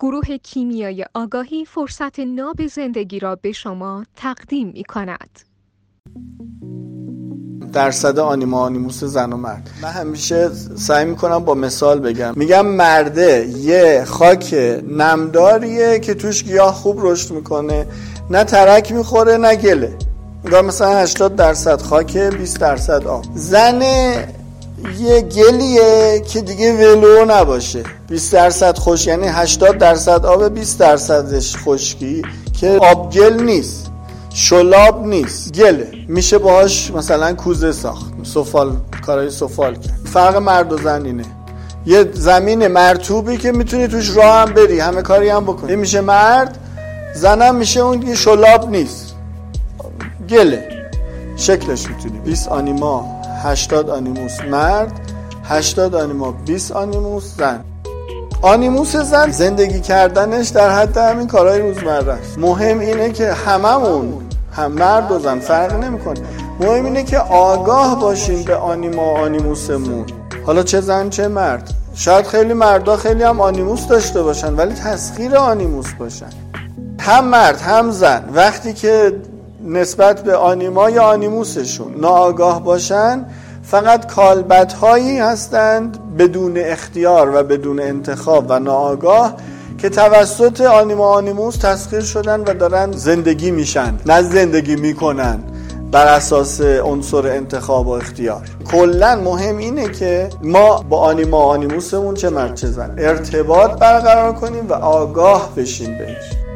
گروه کیمیای آگاهی فرصت ناب زندگی را به شما تقدیم می کند. درصد آنیما آنیموس زن و مرد. من همیشه سعی می‌کنم با مثال بگم. میگم مرده یه خاک نمداریه که توش گیاه خوب رشد می‌کنه. نه ترک می‌خوره نه گله. مثلا 80 درصد خاک 20 درصد آب. زن یه گلیه که دیگه ولو نباشه. 20 درصد خوش یعنی 80 درصد آب 20 درصدش خشکی که آب گل نیست شلاب نیست گله. میشه باهاش مثلا کوزه ساخت. سفال کارای سفال کرد. فرق مرد و زن اینه. یه زمین مرتوبی که می‌تونی توش راه هم بری همه کاری هم بکنی. میشه مرد زنم میشه اون شلاب نیست. گله. شکلش می‌تونی. 20 آنیما. 80 آنیموس مرد 80 آنیما 20 آنیموس زن. آنیموس زن زندگی کردنش در حد همین کارهای روزمره است. مهم اینه که هممون هم مرد و زن فرق نمی‌کنه. مهم اینه که آگاه باشیم به آنیما و آنیموسمون. حالا چه زن چه مرد. شاید خیلی مردا خیلی هم آنیموس داشته باشن ولی تسخیر آنیموس باشن. هم مرد هم زن. وقتی که نسبت به آنیما یا آنیموسشون ناآگاه باشن فقط کالبت هایی هستند بدون اختیار و بدون انتخاب و ناآگاه که توسط آنیما آنیموس تسخیر شدن و دارن زندگی میشن نه زندگی می‌کنن بر اساس عنصر انتخاب و اختیار. کلا مهم اینه که ما با آنیما آنیموسمون چه مرد چه زن ارتباط برقرار کنیم و آگاه بشیم بهش.